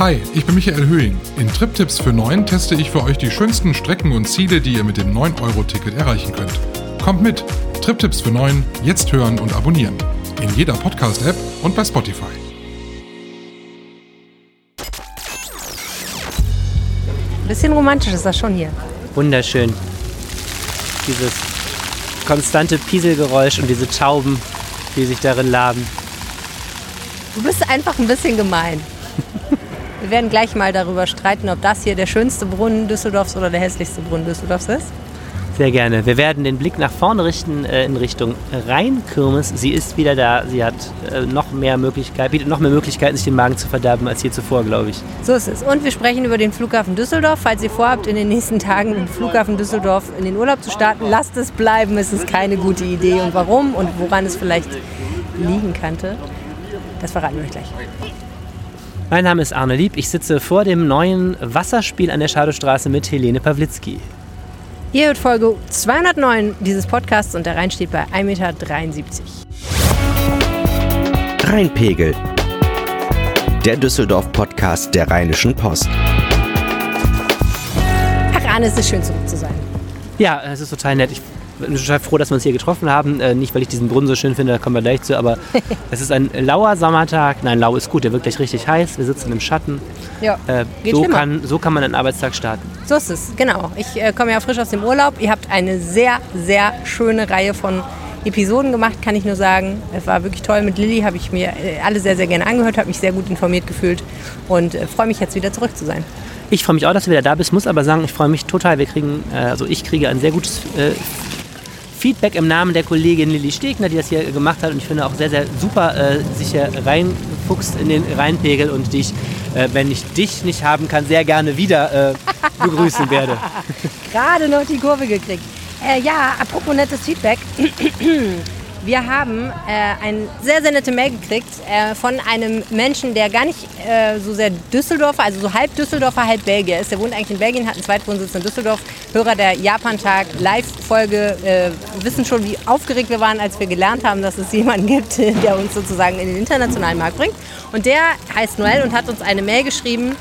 Hi, ich bin Michael Höhing. In TripTips für 9 teste ich für euch die schönsten Strecken und Ziele, die ihr mit dem 9-Euro-Ticket erreichen könnt. Kommt mit! TripTips für 9, jetzt hören und abonnieren. In jeder Podcast-App und bei Spotify. Ein bisschen romantisch ist das schon hier. Wunderschön. Dieses konstante Pieselgeräusch und diese Tauben, die sich darin laben. Du bist einfach ein bisschen gemein. Wir werden gleich mal darüber streiten, ob das hier der schönste Brunnen Düsseldorfs oder der hässlichste Brunnen Düsseldorfs ist. Sehr gerne. Wir werden den Blick nach vorne richten äh, in Richtung Rheinkirmes. Sie ist wieder da. Sie hat äh, noch mehr Möglichkeit, bietet noch mehr Möglichkeiten, sich den Magen zu verderben als je zuvor, glaube ich. So ist es. Und wir sprechen über den Flughafen Düsseldorf. Falls ihr vorhabt, in den nächsten Tagen im Flughafen Düsseldorf in den Urlaub zu starten, lasst es bleiben. Es ist keine gute Idee. Und warum und woran es vielleicht liegen könnte, das verraten wir euch gleich. Mein Name ist Arne Lieb. Ich sitze vor dem neuen Wasserspiel an der Schadowstraße mit Helene Pawlitzki. Ihr hört Folge 209 dieses Podcasts und der Rhein steht bei 1,73 Meter. Rheinpegel. Der Düsseldorf-Podcast der Rheinischen Post. Ach, Arne, es ist schön zurück zu sein. Ja, es ist total nett. Ich bin total froh, dass wir uns hier getroffen haben. Äh, nicht, weil ich diesen Brunnen so schön finde, da kommen wir gleich zu, aber es ist ein lauer Sommertag. Nein, lau ist gut, der wird gleich richtig heiß. Wir sitzen im Schatten. Ja, Äh, geht so, schlimmer. kann, so kann man einen Arbeitstag starten. So ist es, genau. Ich äh, komme ja frisch aus dem Urlaub. Ihr habt eine sehr, sehr schöne Reihe von Episoden gemacht, kann ich nur sagen. Es war wirklich toll. Mit Lilly habe ich mir äh, alle sehr, sehr gerne angehört, habe mich sehr gut informiert gefühlt und äh, freue mich jetzt wieder zurück zu sein. Ich freue mich auch, dass du wieder da bist, muss aber sagen, ich freue mich total. Wir kriegen, äh, also ich kriege ein sehr gutes Feedback im Namen der Kollegin Lilly Stegner, die das hier gemacht hat und ich finde auch sehr, sehr super äh, sich hier reinfuchst in den Rheinpegel und dich, äh, wenn ich dich nicht haben kann, sehr gerne wieder äh, begrüßen werde. Gerade noch die Kurve gekriegt. Äh, ja, apropos nettes Feedback. Wir haben äh, eine sehr, sehr nette Mail gekriegt äh, von einem Menschen, der gar nicht äh, so sehr Düsseldorfer, also so halb Düsseldorfer, halb Belgier ist. Der wohnt eigentlich in Belgien, hat einen Zweitwohnsitz in Düsseldorf. Hörer der Japan-Tag Live-Folge äh, wissen schon, wie aufgeregt wir waren, als wir gelernt haben, dass es jemanden gibt, der uns sozusagen in den internationalen Markt bringt. Und der heißt Noel und hat uns eine Mail geschrieben.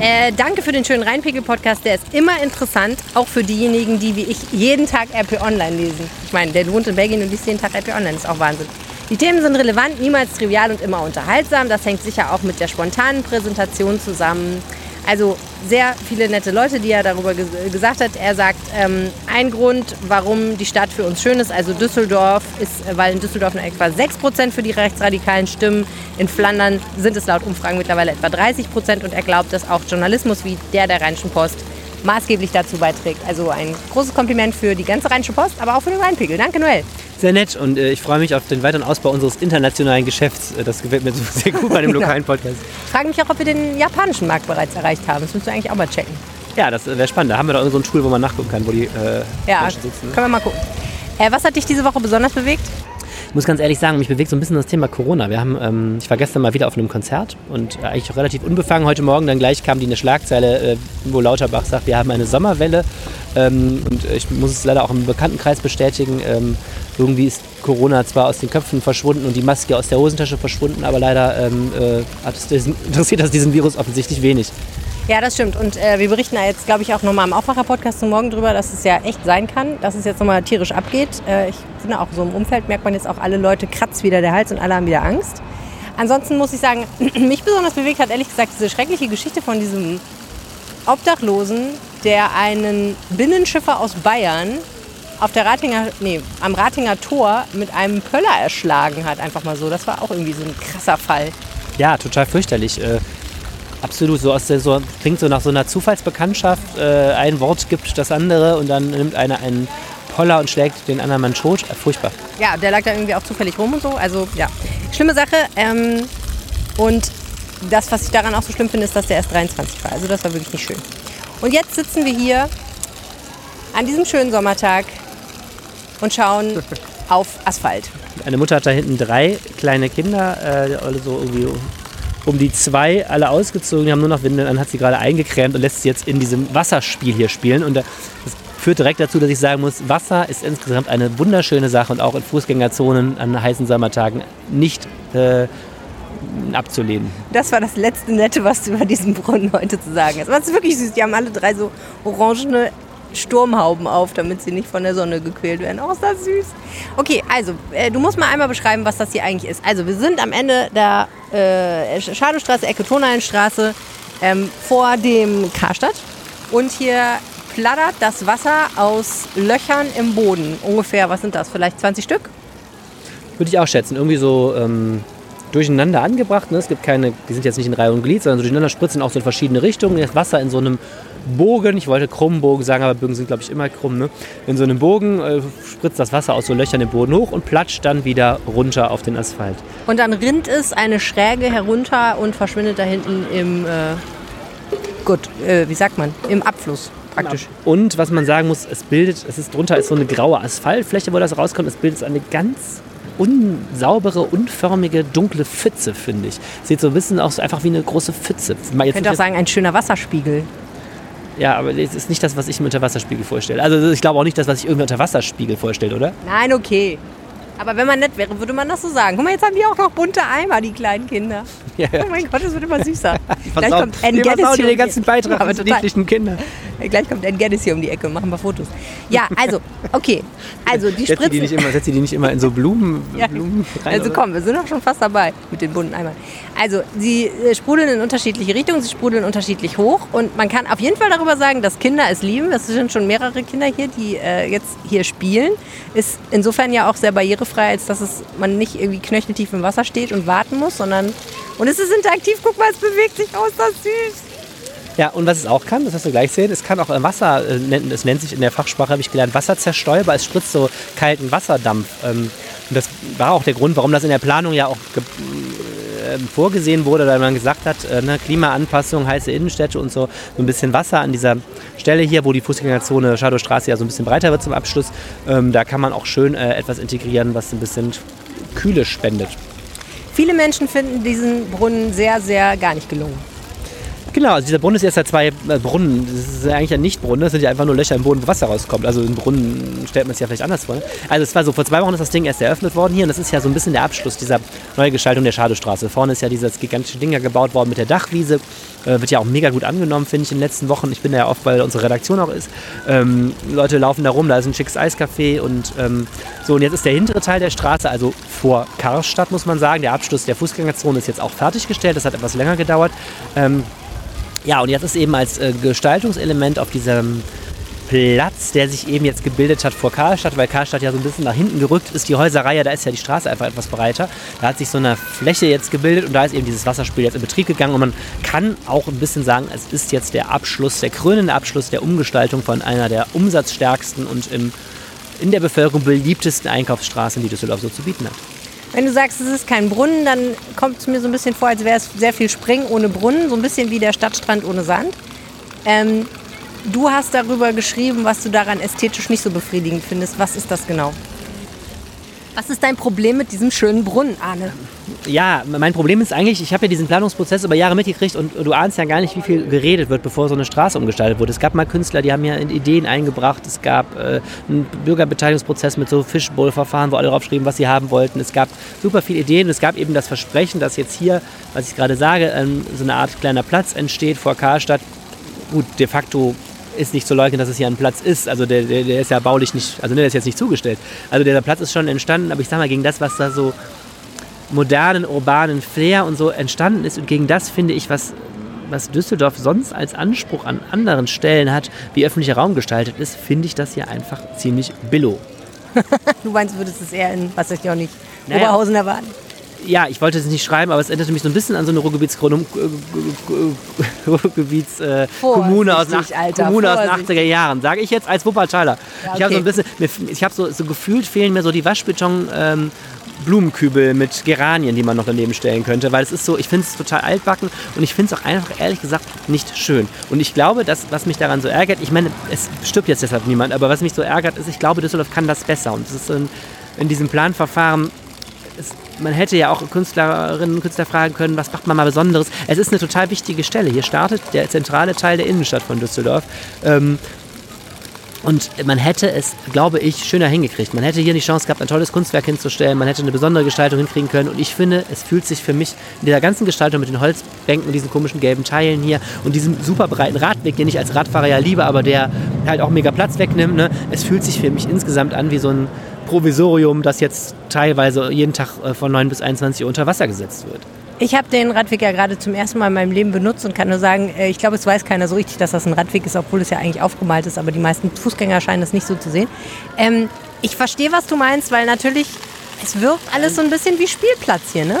Äh, danke für den schönen Rheinpegel-Podcast. Der ist immer interessant, auch für diejenigen, die wie ich jeden Tag RP Online lesen. Ich meine, der wohnt in Belgien und liest jeden Tag RP Online. Ist auch Wahnsinn. Die Themen sind relevant, niemals trivial und immer unterhaltsam. Das hängt sicher auch mit der spontanen Präsentation zusammen. Also sehr viele nette Leute, die er darüber ges gesagt hat. Er sagt, ähm, ein Grund, warum die Stadt für uns schön ist, also Düsseldorf, ist, weil in Düsseldorf nur etwa 6% für die rechtsradikalen Stimmen. In Flandern sind es laut Umfragen mittlerweile etwa 30% und er glaubt, dass auch Journalismus wie der der Rheinischen Post maßgeblich dazu beiträgt. Also ein großes Kompliment für die ganze Rheinische Post, aber auch für den Rheinpegel. Danke, Noel. Sehr nett und äh, ich freue mich auf den weiteren Ausbau unseres internationalen Geschäfts. Äh, Das gefällt mir so sehr gut bei dem lokalen Podcast. Ich frage mich auch, ob wir den japanischen Markt bereits erreicht haben. Das müssen wir eigentlich auch mal checken. Ja, das wäre spannend. Da haben wir doch so ein Tool, wo man nachgucken kann, wo die äh, Ja, Menschen sitzen. ne? können wir mal gucken. Äh, was hat dich diese Woche besonders bewegt? Ich muss ganz ehrlich sagen, mich bewegt so ein bisschen das Thema Corona. Wir haben, ähm, ich war gestern mal wieder auf einem Konzert und äh, eigentlich auch relativ unbefangen. Heute Morgen dann gleich kam die eine Schlagzeile, äh, wo Lauterbach sagt, wir haben eine Sommerwelle. Ähm, und ich muss es leider auch im Bekanntenkreis bestätigen. Ähm, irgendwie ist Corona zwar aus den Köpfen verschwunden und die Maske aus der Hosentasche verschwunden, aber leider ähm, äh, interessiert das diesen Virus offensichtlich wenig. Ja, das stimmt. Und äh, wir berichten da jetzt, glaube ich, auch nochmal im Aufwacher-Podcast zum Morgen drüber, dass es ja echt sein kann, dass es jetzt nochmal tierisch abgeht. Äh, ich finde auch so im Umfeld merkt man jetzt auch, alle Leute kratzt wieder der Hals und alle haben wieder Angst. Ansonsten muss ich sagen, mich besonders bewegt hat ehrlich gesagt diese schreckliche Geschichte von diesem Obdachlosen, der einen Binnenschiffer aus Bayern auf der Ratinger, nee, am Ratinger Tor mit einem Pöller erschlagen hat. Einfach mal so. Das war auch irgendwie so ein krasser Fall. Ja, total fürchterlich. Absolut, so aus der, so, klingt so nach so einer Zufallsbekanntschaft. Äh, ein Wort gibt das andere und dann nimmt einer einen Poller und schlägt den anderen Mann tot. Äh, furchtbar. Ja, der lag da irgendwie auch zufällig rum und so. Also ja, schlimme Sache. Ähm, und das, was ich daran auch so schlimm finde, ist, dass der erst 23 war. Also das war wirklich nicht schön. Und jetzt sitzen wir hier an diesem schönen Sommertag und schauen auf Asphalt. Eine Mutter hat da hinten drei kleine Kinder, äh, alle so irgendwie um, die zwei, alle ausgezogen, die haben nur noch Windeln an, hat sie gerade eingecremt und lässt sie jetzt in diesem Wasserspiel hier spielen. Und äh, das führt direkt dazu, dass ich sagen muss, Wasser ist insgesamt eine wunderschöne Sache und auch in Fußgängerzonen an heißen Sommertagen nicht, äh, abzulehnen. Das war das letzte Nette, was du über diesen Brunnen heute zu sagen hast. Aber es ist wirklich süß. Die haben alle drei so orangene Sturmhauben auf, damit sie nicht von der Sonne gequält werden. Oh, ist das süß. Okay, also, äh, du musst mal einmal beschreiben, was das hier eigentlich ist. Also, wir sind am Ende der äh, Schadowstraße, Ecke Tonhallenstraße, ähm, vor dem Karstadt. Und hier plattert das Wasser aus Löchern im Boden. Ungefähr, was sind das? Vielleicht 20 Stück? Würde ich auch schätzen. Irgendwie so ähm, durcheinander angebracht. Ne? Es gibt keine, die sind jetzt nicht in Reihe und Glied, sondern so durcheinander spritzen auch so in verschiedene Richtungen. Das Wasser in so einem Bogen, ich wollte krummen Bogen sagen, aber Bögen sind glaube ich immer krumm. Ne? In so einem Bogen äh, spritzt das Wasser aus so Löchern im Boden hoch und platscht dann wieder runter auf den Asphalt. Und dann rinnt es eine Schräge herunter und verschwindet da hinten im, äh, gut, äh, wie sagt man, im Abfluss praktisch. Und was man sagen muss, es bildet, es ist drunter ist so eine graue Asphaltfläche, wo das rauskommt. Es bildet eine ganz unsaubere, unförmige, dunkle Pfütze, finde ich. Sieht so ein bisschen auch so einfach wie eine große Pfütze. Man könnte auch sagen, ein schöner Wasserspiegel. Ja, aber es ist nicht das, was ich mir unter Wasserspiegel vorstelle. Also ich glaube auch nicht das, was ich irgendwie unter Wasserspiegel vorstelle, oder? Nein, okay. Aber wenn man nett wäre, würde man das so sagen. Guck mal, jetzt haben die auch noch bunte Eimer, die kleinen Kinder. Ja, ja. Oh mein Gott, das wird immer süßer. Gleich auf, kommt Ann Geddes hier. den ganzen Beitrag ja, die niedlichen Kinder. Gleich kommt Ann Geddes hier um die Ecke und machen wir Fotos. Ja, also, okay. Also die Spritzen... Die nicht immer, setzt die nicht immer in so Blumen, ja. Blumen rein? Also komm, wir sind auch schon fast dabei mit den bunten Eimern. Also, sie äh, sprudeln in unterschiedliche Richtungen, sie sprudeln unterschiedlich hoch. Und man kann auf jeden Fall darüber sagen, dass Kinder es lieben. Es sind schon mehrere Kinder hier, die äh, jetzt hier spielen. Ist insofern ja auch sehr barrierefrei, als dass es, man nicht irgendwie knöcheltief im Wasser steht und warten muss, sondern und es ist interaktiv, guck mal, es bewegt sich aus, das ist süß. Ja, und was es auch kann, das wirst du gleich sehen, es kann auch Wasser, äh, es nennt sich in der Fachsprache, habe ich gelernt, wasserzerstäuber, es spritzt so kalten Wasserdampf. Ähm, und das war auch der Grund, warum das in der Planung ja auch äh, vorgesehen wurde, weil man gesagt hat, äh, ne, Klimaanpassung, heiße Innenstädte und so, so ein bisschen Wasser an dieser Stelle hier, wo die Fußgängerzone Schadowstraße ja so ein bisschen breiter wird zum Abschluss. Ähm, da kann man auch schön etwas integrieren, was ein bisschen Kühle spendet. Viele Menschen finden diesen Brunnen sehr, sehr gar nicht gelungen. Genau, also dieser Brunnen ist jetzt seit zwei äh, Brunnen. Das ist eigentlich ein Nicht-Brunnen, das sind ja einfach nur Löcher im Boden, wo Wasser rauskommt. Also ein Brunnen stellt man sich ja vielleicht anders vor. Also es war so, vor zwei Wochen ist das Ding erst eröffnet worden hier und das ist ja so ein bisschen der Abschluss dieser Neugestaltung der Schadestraße. Vorne ist ja dieses gigantische Ding ja gebaut worden mit der Dachwiese. Äh, wird ja auch mega gut angenommen, finde ich, in den letzten Wochen. Ich bin da ja oft, weil unsere Redaktion auch ist. Ähm, Leute laufen da rum, da ist ein schickes Eiscafé und ähm, so. Und jetzt ist der hintere Teil der Straße, also vor Karstadt muss man sagen. Der Abschluss der Fußgängerzone ist jetzt auch fertiggestellt. Das hat etwas länger gedauert. Ähm, ja, und jetzt ist eben als äh, Gestaltungselement auf diesem Platz, der sich eben jetzt gebildet hat vor Karlstadt, weil Karlstadt ja so ein bisschen nach hinten gerückt ist, die Häuserreihe, da ist ja die Straße einfach etwas breiter. Da hat sich so eine Fläche jetzt gebildet und da ist eben dieses Wasserspiel jetzt in Betrieb gegangen und man kann auch ein bisschen sagen, es ist jetzt der Abschluss, der krönende Abschluss der Umgestaltung von einer der umsatzstärksten und im, in der Bevölkerung beliebtesten Einkaufsstraßen, die Düsseldorf so zu bieten hat. Wenn du sagst, es ist kein Brunnen, dann kommt es mir so ein bisschen vor, als wäre es sehr viel Springen ohne Brunnen, so ein bisschen wie der Stadtstrand ohne Sand. Ähm, du hast darüber geschrieben, was du daran ästhetisch nicht so befriedigend findest. Was ist das genau? Was ist dein Problem mit diesem schönen Brunnen, Arne? Ja, mein Problem ist eigentlich, ich habe ja diesen Planungsprozess über Jahre mitgekriegt und du ahnst ja gar nicht, wie viel geredet wird, bevor so eine Straße umgestaltet wurde. Es gab mal Künstler, die haben ja Ideen eingebracht. Es gab äh, einen Bürgerbeteiligungsprozess mit so Fishbowl-Verfahren, wo alle draufschrieben, was sie haben wollten. Es gab super viele Ideen. Es gab eben das Versprechen, dass jetzt hier, was ich gerade sage, ähm, so eine Art kleiner Platz entsteht vor Karstadt. Gut, de facto ist nicht zu leugnen, dass es hier ein Platz ist. Also der, der, der ist ja baulich nicht, also der ist jetzt nicht zugestellt. Also der Platz ist schon entstanden, aber ich sag mal, gegen das, was da so modernen, urbanen Flair und so entstanden ist und gegen das finde ich, was, was Düsseldorf sonst als Anspruch an anderen Stellen hat, wie öffentlicher Raum gestaltet ist, finde ich das hier einfach ziemlich billo. du meinst, würdest es eher in, was ich auch nicht, naja, Oberhausen erwarten? ja, ich wollte es nicht schreiben, aber es erinnerte mich so ein bisschen an so eine Ruhrgebietskommune Ruhrgebiets, Kommune aus, nach, Kommune aus den 80er Jahren, sage ich jetzt als Wuppertaler. Ja, okay. Ich habe so ein bisschen, ich habe so, so gefühlt fehlen mir so die Waschbeton ähm, Blumenkübel mit Geranien, die man noch daneben stellen könnte, weil es ist so, ich finde es total altbacken und ich finde es auch einfach ehrlich gesagt nicht schön. Und ich glaube, dass, was mich daran so ärgert, ich meine, es stirbt jetzt deshalb niemand, aber was mich so ärgert, ist, ich glaube, Düsseldorf kann das besser und es ist in, in diesem Planverfahren es, man hätte ja auch Künstlerinnen und Künstler fragen können, was macht man mal Besonderes. Es ist eine total wichtige Stelle. Hier startet der zentrale Teil der Innenstadt von Düsseldorf. Ähm, Und man hätte es, glaube ich, schöner hingekriegt. Man hätte hier die Chance gehabt, ein tolles Kunstwerk hinzustellen. Man hätte eine besondere Gestaltung hinkriegen können. Und ich finde, es fühlt sich für mich in dieser ganzen Gestaltung mit den Holzbänken und diesen komischen gelben Teilen hier und diesem super breiten Radweg, den ich als Radfahrer ja liebe, aber der halt auch mega Platz wegnimmt. Ne? Es fühlt sich für mich insgesamt an wie so ein Provisorium, das jetzt teilweise jeden Tag äh, von 9 bis 21 Uhr unter Wasser gesetzt wird. Ich habe den Radweg ja gerade zum ersten Mal in meinem Leben benutzt und kann nur sagen, äh, ich glaube, es weiß keiner so richtig, dass das ein Radweg ist, obwohl es ja eigentlich aufgemalt ist, aber die meisten Fußgänger scheinen es nicht so zu sehen. Ähm, ich verstehe, was du meinst, weil natürlich, es wirkt alles so ein bisschen wie Spielplatz hier, ne?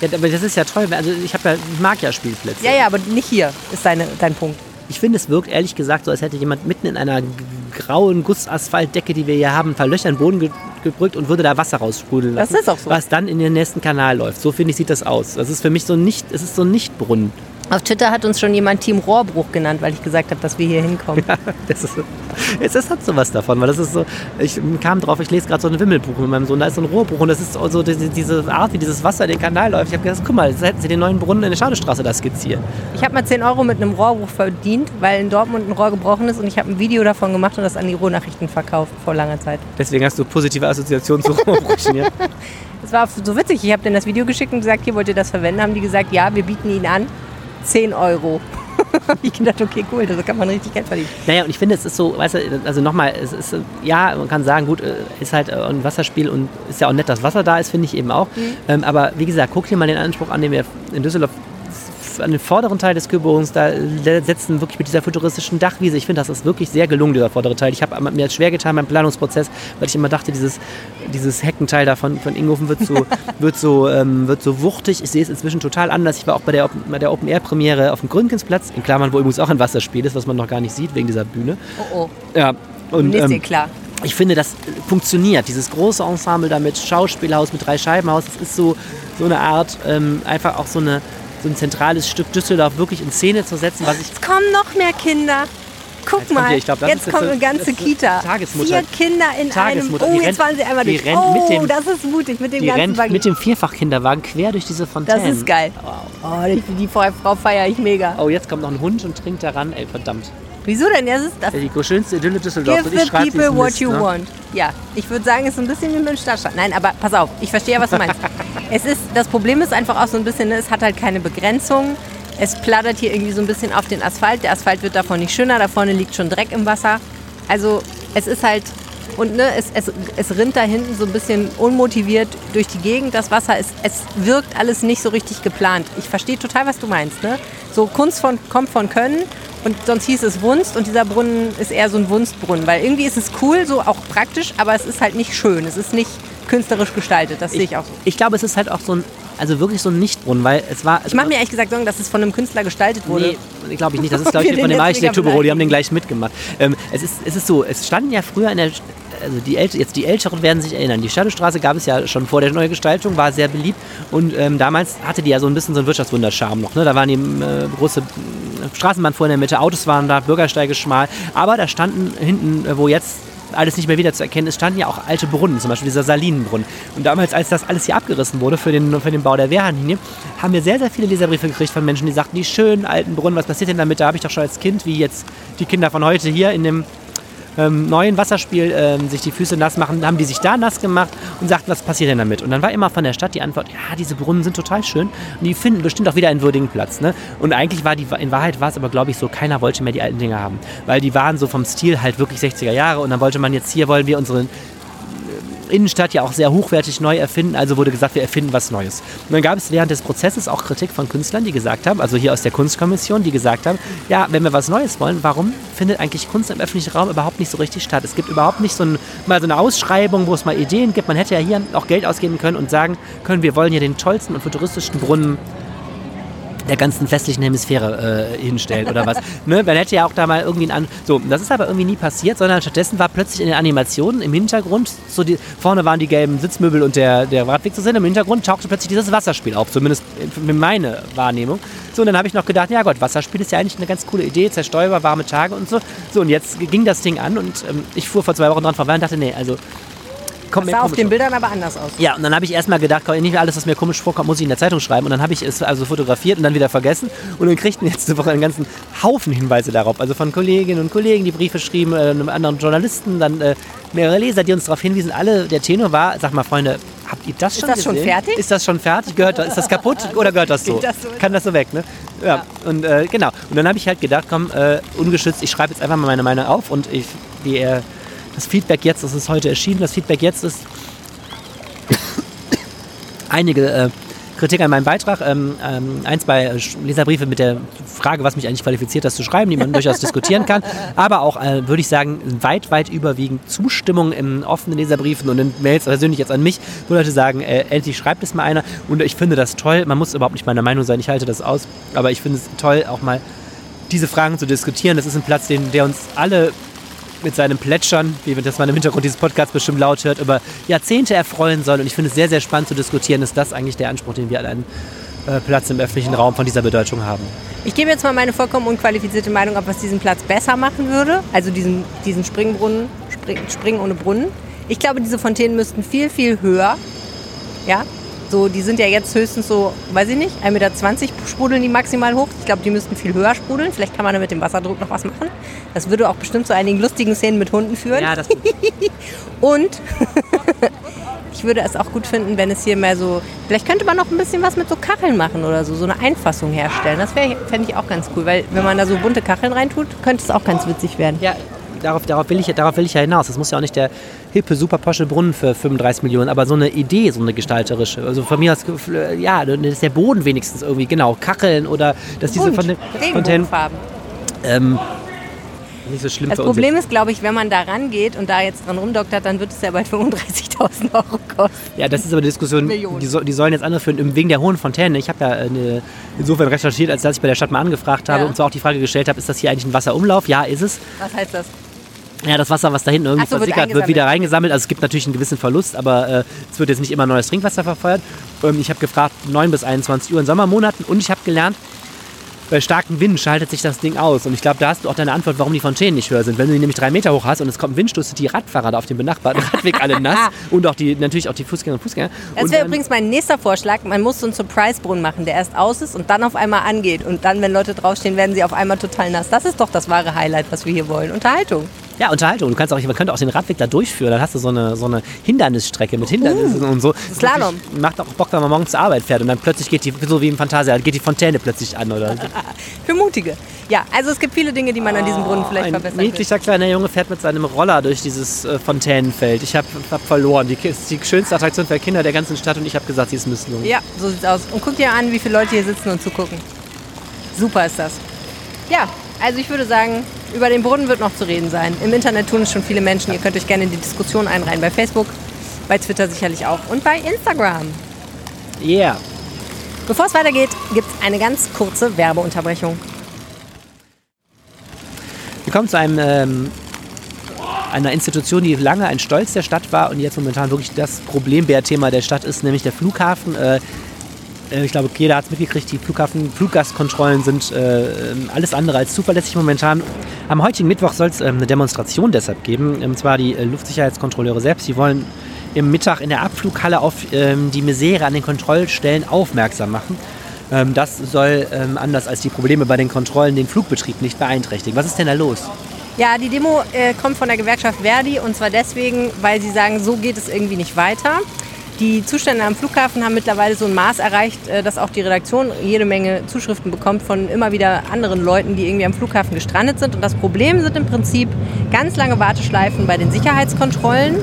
Ja, aber das ist ja toll. Also ich, ja, ich mag ja Spielplätze. Ja, ja, aber nicht hier, ist deine, dein Punkt. Ich finde, es wirkt ehrlich gesagt so, als hätte jemand mitten in einer grauen Gussasphaltdecke, die wir hier haben, ein paar Löcher in den Boden ge gebrückt und würde da Wasser raussprudeln lassen. Das ist auch so. Was dann in den nächsten Kanal läuft. So finde ich, sieht das aus. Das ist für mich so nicht, es ist so ein Nichtbrunnen. Auf Twitter hat uns schon jemand Team Rohrbruch genannt, weil ich gesagt habe, dass wir hier hinkommen. Ja, das ist, es ist, hat sowas davon, weil das ist so, ich kam drauf, ich lese gerade so ein Wimmelbuch mit meinem Sohn, da ist so ein Rohrbruch und das ist so diese, diese Art, wie dieses Wasser in den Kanal läuft. Ich habe gedacht, guck mal, jetzt hätten sie den neuen Brunnen in der Schadestraße da skizziert. Ich habe mal 10 Euro mit einem Rohrbruch verdient, weil in Dortmund ein Rohr gebrochen ist und ich habe ein Video davon gemacht und das an die Ruhrnachrichten verkauft vor langer Zeit. Deswegen hast du positive Assoziationen zu Rohrbrüchen, ja? Das war so witzig. Ich habe denen das Video geschickt und gesagt, hier wollt ihr das verwenden? Haben die gesagt, ja, wir bieten ihn an. 10 Euro. ich dachte, okay, cool, da kann man richtig Geld verdienen. Naja, und ich finde, es ist so, weißt du, also nochmal, es ist, ja, man kann sagen, gut, ist halt ein Wasserspiel und ist ja auch nett, dass Wasser da ist, finde ich eben auch. Mhm. Ähm, aber wie gesagt, guck dir mal den Anspruch an, den wir in Düsseldorf an den vorderen Teil des Kühlbogens, da setzen wirklich mit dieser futuristischen Dachwiese. Ich finde, das ist wirklich sehr gelungen, dieser vordere Teil. Ich habe mir jetzt schwer getan beim Planungsprozess, weil ich immer dachte, dieses, dieses Heckenteil da von, von Ingofen wird so, wird, so, ähm, wird so wuchtig. Ich sehe es inzwischen total anders. Ich war auch bei der, bei der Open-Air-Premiere auf dem Grünkensplatz, in Klammern, wo übrigens auch ein Wasserspiel ist, was man noch gar nicht sieht wegen dieser Bühne. Oh oh. Ja. Und, ist ähm, klar ich finde, das funktioniert. Dieses große Ensemble da mit Schauspielhaus, mit drei Scheibenhaus, das ist so, so eine Art, ähm, einfach auch so eine, so ein zentrales Stück Düsseldorf wirklich in Szene zu setzen. Was ich es kommen noch mehr Kinder. Guck Jetzt mal, hier, glaub, jetzt kommt eine ganze Kita. Tagesmutter. Vier Kinder in Tagesmutter. einem. Oh, jetzt fahren sie einmal die durch. rennt Oh, mit dem- das ist mutig mit dem Die ganzen rennt Wagen. mit dem Vierfachkinderwagen quer durch diese Fontäne. Das ist geil. Oh, die, die Frau, feiere ich mega. Oh, jetzt kommt noch ein Hund und trinkt daran. Ey, verdammt. Wieso denn? Das ist das. Die schönste Idylle Düsseldorfs. Give the people what Mist, you ne? want. Ja, ich würde sagen, es ist ein bisschen wie mit dem Stadtstaat. Nein, aber pass auf, ich verstehe ja, was du meinst. es ist, das Problem ist einfach auch so ein bisschen, ne, es hat halt keine Begrenzung. Es plattert hier irgendwie so ein bisschen auf den Asphalt. Der Asphalt wird davon nicht schöner, da vorne liegt schon Dreck im Wasser. Also es ist halt, und ne, es, es, es rinnt da hinten so ein bisschen unmotiviert durch die Gegend. Das Wasser, ist, es wirkt alles nicht so richtig geplant. Ich verstehe total, was du meinst. Ne? So Kunst von, kommt von Können und sonst hieß es Wunst und dieser Brunnen ist eher so ein Wunstbrunnen, weil irgendwie ist es cool, so auch praktisch, aber es ist halt nicht schön. Es ist nicht künstlerisch gestaltet. Das sehe ich auch so. Ich glaube, es ist halt auch so ein, also wirklich so ein Nichtbrunnen, weil es war. Ich mache mir ehrlich gesagt Sorgen, dass es von einem Künstler gestaltet wurde. Nee, glaube ich nicht. Das ist, glaube ich, von dem Architekturbüro. Die haben den gleich mitgemacht. Ähm, es, ist, es ist so, es standen ja früher in der. Also die Ält jetzt die Älteren werden sich erinnern. Die Shadowstraße gab es ja schon vor der Neugestaltung, war sehr beliebt und ähm, damals hatte die ja so ein bisschen so einen Wirtschaftswunderscharme noch. Ne? Da waren die äh, große Straßenbahn vor in der Mitte, Autos waren da, Bürgersteige schmal, aber da standen hinten, äh, wo jetzt alles nicht mehr wieder zu erkennen ist, standen ja auch alte Brunnen, zum Beispiel dieser Salinenbrunnen. Und damals, als das alles hier abgerissen wurde für den, für den Bau der Wehrhahnlinie, haben wir sehr, sehr viele Leserbriefe gekriegt von Menschen, die sagten, die schönen alten Brunnen, was passiert denn damit? Da habe ich doch schon als Kind, wie jetzt die Kinder von heute hier in dem ähm, neuen Wasserspiel ähm, sich die Füße nass machen, haben die sich da nass gemacht und sagten, was passiert denn damit? Und dann war immer von der Stadt die Antwort, ja, diese Brunnen sind total schön und die finden bestimmt auch wieder einen würdigen Platz. Ne? Und eigentlich war die, in Wahrheit war es aber, glaube ich, so, keiner wollte mehr die alten Dinger haben, weil die waren so vom Stil halt wirklich 60er Jahre und dann wollte man jetzt hier, wollen wir unsere Innenstadt ja auch sehr hochwertig neu erfinden, also wurde gesagt, wir erfinden was Neues. Und dann gab es während des Prozesses auch Kritik von Künstlern, die gesagt haben, also hier aus der Kunstkommission, die gesagt haben, ja, wenn wir was Neues wollen, warum findet eigentlich Kunst im öffentlichen Raum überhaupt nicht so richtig statt? Es gibt überhaupt nicht so ein, mal so eine Ausschreibung, wo es mal Ideen gibt. Man hätte ja hier auch Geld ausgeben können und sagen können, wir wollen hier den tollsten und futuristischsten Brunnen der ganzen westlichen Hemisphäre äh, hinstellen oder was. ne? Man hätte ja auch da mal irgendwie einen an. So, das ist aber irgendwie nie passiert, sondern stattdessen war plötzlich in den Animationen im Hintergrund, so die, vorne waren die gelben Sitzmöbel und der, der Radweg zu sehen, im Hintergrund tauchte plötzlich dieses Wasserspiel auf, zumindest in meine Wahrnehmung. So, und dann habe ich noch gedacht, ja Gott, Wasserspiel ist ja eigentlich eine ganz coole Idee, zerstäuber, warme Tage und so. So, und jetzt ging das Ding an und ähm, ich fuhr vor zwei Wochen dran vorbei und dachte, nee, also kommt Das sah auf den. Bildern aber anders aus. Ja, und dann habe ich erstmal gedacht, komm, nicht mehr alles, was mir komisch vorkommt, muss ich in der Zeitung schreiben. Und dann habe ich es also fotografiert und dann wieder vergessen. Und dann kriegten wir letzte Woche einen ganzen Haufen Hinweise darauf. Also von Kolleginnen und Kollegen, die Briefe schrieben, äh, einem anderen Journalisten, dann äh, mehrere Leser, die uns darauf hinwiesen. Alle, der Tenor war, sag mal, Freunde, habt ihr das schon das schon gesehen? fertig? Ist das schon fertig? Gehört, das- ist das kaputt oder gehört das so? Geht das so? Kann das so weg, ne? Ja, und äh, genau. Und dann habe ich halt gedacht, komm, äh, ungeschützt, ich schreibe jetzt einfach mal meine Meinung auf und ich, wie er, das Feedback jetzt, das ist heute erschienen, das Feedback jetzt ist, einige äh, Kritik an meinem Beitrag. Ähm, ähm, ein, zwei äh, Leserbriefe mit der Frage, was mich eigentlich qualifiziert, das zu schreiben, die man durchaus diskutieren kann. Aber auch, äh, würde ich sagen, weit, weit überwiegend Zustimmung in offenen Leserbriefen und in Mails persönlich jetzt an mich, wo Leute sagen, äh, endlich schreibt es mal einer. Und ich finde das toll. Man muss überhaupt nicht meiner Meinung sein, ich halte das aus. Aber ich finde es toll, auch mal diese Fragen zu diskutieren. Das ist ein Platz, den, der uns alle mit seinem Plätschern, wie das man im Hintergrund dieses Podcasts bestimmt laut hört, über Jahrzehnte erfreuen soll. Und ich finde es sehr, sehr spannend zu diskutieren. Ist das eigentlich der Anspruch, den wir an einen äh, Platz im öffentlichen Raum von dieser Bedeutung haben? Ich gebe jetzt mal meine vollkommen unqualifizierte Meinung, ob was diesen Platz besser machen würde. Also diesen, diesen Springbrunnen, Spring, Springen ohne Brunnen. Ich glaube, diese Fontänen müssten viel, viel höher. Ja, so, die sind ja jetzt höchstens so, weiß ich nicht, 1,20 Meter sprudeln die maximal hoch. Ich glaube, die müssten viel höher sprudeln. Vielleicht kann man da mit dem Wasserdruck noch was machen. Das würde auch bestimmt zu einigen lustigen Szenen mit Hunden führen. Ja, das, Und ich würde es auch gut finden, wenn es hier mehr so. Vielleicht könnte man noch ein bisschen was mit so Kacheln machen oder so, so eine Einfassung herstellen. Das fände ich auch ganz cool, weil wenn man da so bunte Kacheln reintut, könnte es auch ganz witzig werden. ja darauf, darauf, will ich, darauf will ich ja hinaus. Das muss ja auch nicht der hippe, super posche Brunnen für 35 Millionen, aber so eine Idee, so eine gestalterische. Also von mir aus, äh, ja, dass der Boden wenigstens irgendwie, genau, Kacheln oder dass diese von den Regenbogenfarben. ähm, nicht so schlimm Das Problem ist, glaube ich, wenn man da rangeht und da jetzt dran rumdoktert, dann wird es ja bald 35.000 Euro kosten. Ja, das ist aber eine Diskussion, die, so, die sollen jetzt andere führen, wegen der hohen Fontäne. Ich habe ja eine, insofern recherchiert, als dass ich bei der Stadt mal angefragt habe Ja. und zwar auch die Frage gestellt habe, ist das hier eigentlich ein Wasserumlauf? Ja, ist es. Was heißt das? Ja, das Wasser, was da hinten irgendwie so, wird versickert, wird, eingesammelt. wieder reingesammelt. Also es gibt natürlich einen gewissen Verlust, aber äh, es wird jetzt nicht immer neues Trinkwasser verfeuert. Ähm, ich habe gefragt, 9 bis 21 Uhr in Sommermonaten und ich habe gelernt, bei starkem Wind schaltet sich das Ding aus. Und ich glaube, da hast du auch deine Antwort, warum die Fontänen nicht höher sind. Wenn du die nämlich drei Meter hoch hast und es kommt ein Windstoß, sind die Radfahrer da auf dem benachbarten Radweg alle nass und auch die, natürlich auch die Fußgänger und Fußgänger. Das wäre übrigens mein nächster Vorschlag. Man muss so einen Surprise-Brunnen machen, der erst aus ist und dann auf einmal angeht. Und dann, wenn Leute draufstehen, werden sie auf einmal total nass. Das ist doch das wahre Highlight, was wir hier wollen. Unterhaltung. Ja, Unterhaltung. Du kannst auch, man könnte auch den Radweg da durchführen. Dann hast du so eine, so eine Hindernisstrecke mit Hindernissen und so. Uh, Slalom. Macht auch Bock, wenn man morgens zur Arbeit fährt und dann plötzlich geht die, so wie im Fantasia, geht die Fontäne plötzlich an. Oder Für Mutige. Ja, also es gibt viele Dinge, die man an diesem Brunnen vielleicht ein verbessern könnte. niedlicher kleiner Junge fährt mit seinem Roller durch dieses äh, Fontänenfeld. Ich habe hab verloren. Die ist die schönste Attraktion für Kinder der ganzen Stadt und ich habe gesagt, sie ist misslungen. Ja, so sieht's aus. Und guck dir an, wie viele Leute hier sitzen und zugucken. Super ist das. Ja, also ich würde sagen, über den Brunnen wird noch zu reden sein. Im Internet tun es schon viele Menschen. Ihr könnt euch gerne in die Diskussion einreihen. Bei Facebook, bei Twitter sicherlich auch und bei Instagram. Yeah. Bevor es weitergeht, gibt es eine ganz kurze Werbeunterbrechung. Wir kommen zu einem, ähm, einer Institution, die lange ein Stolz der Stadt war und jetzt momentan wirklich das Problembär-Thema der Stadt ist, nämlich der Flughafen. Äh, äh, ich glaube, jeder hat es mitgekriegt, die Flughafen, Fluggastkontrollen sind äh, ähm, alles andere als zuverlässig momentan. Am heutigen Mittwoch soll es ähm, eine Demonstration deshalb geben, und zwar die äh, Luftsicherheitskontrolleure selbst. Die wollen im Mittag in der Abflughalle auf ähm, die Misere an den Kontrollstellen aufmerksam machen. Ähm, das soll ähm, anders als die Probleme bei den Kontrollen den Flugbetrieb nicht beeinträchtigen. Was ist denn da los? Ja, die Demo äh, kommt von der Gewerkschaft Verdi und zwar deswegen, weil sie sagen, so geht es irgendwie nicht weiter. Die Zustände am Flughafen haben mittlerweile so ein Maß erreicht, äh, dass auch die Redaktion jede Menge Zuschriften bekommt von immer wieder anderen Leuten, die irgendwie am Flughafen gestrandet sind. Und das Problem sind im Prinzip ganz lange Warteschleifen bei den Sicherheitskontrollen,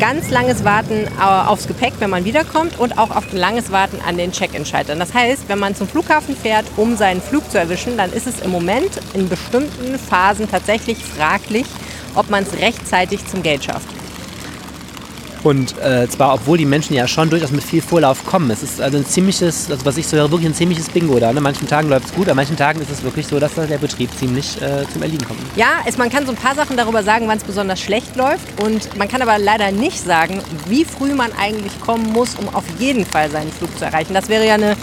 ganz langes Warten äh, aufs Gepäck, wenn man wiederkommt und auch auf langes Warten an den Check-in-Schaltern. Das heißt, wenn man zum Flughafen fährt, um seinen Flug zu erwischen, dann ist es im Moment in bestimmten Phasen tatsächlich fraglich, ob man es rechtzeitig zum Gate schafft. Und äh, zwar, obwohl die Menschen ja schon durchaus mit viel Vorlauf kommen. Es ist also ein ziemliches, also was ich so höre, wirklich ein ziemliches Bingo da. An manchen Tagen läuft es gut, an manchen Tagen ist es wirklich so, dass da der Betrieb ziemlich äh, zum Erliegen kommt. Ja, es, man kann so ein paar Sachen darüber sagen, wann es besonders schlecht läuft. Und man kann aber leider nicht sagen, wie früh man eigentlich kommen muss, um auf jeden Fall seinen Flug zu erreichen. Das wäre ja eine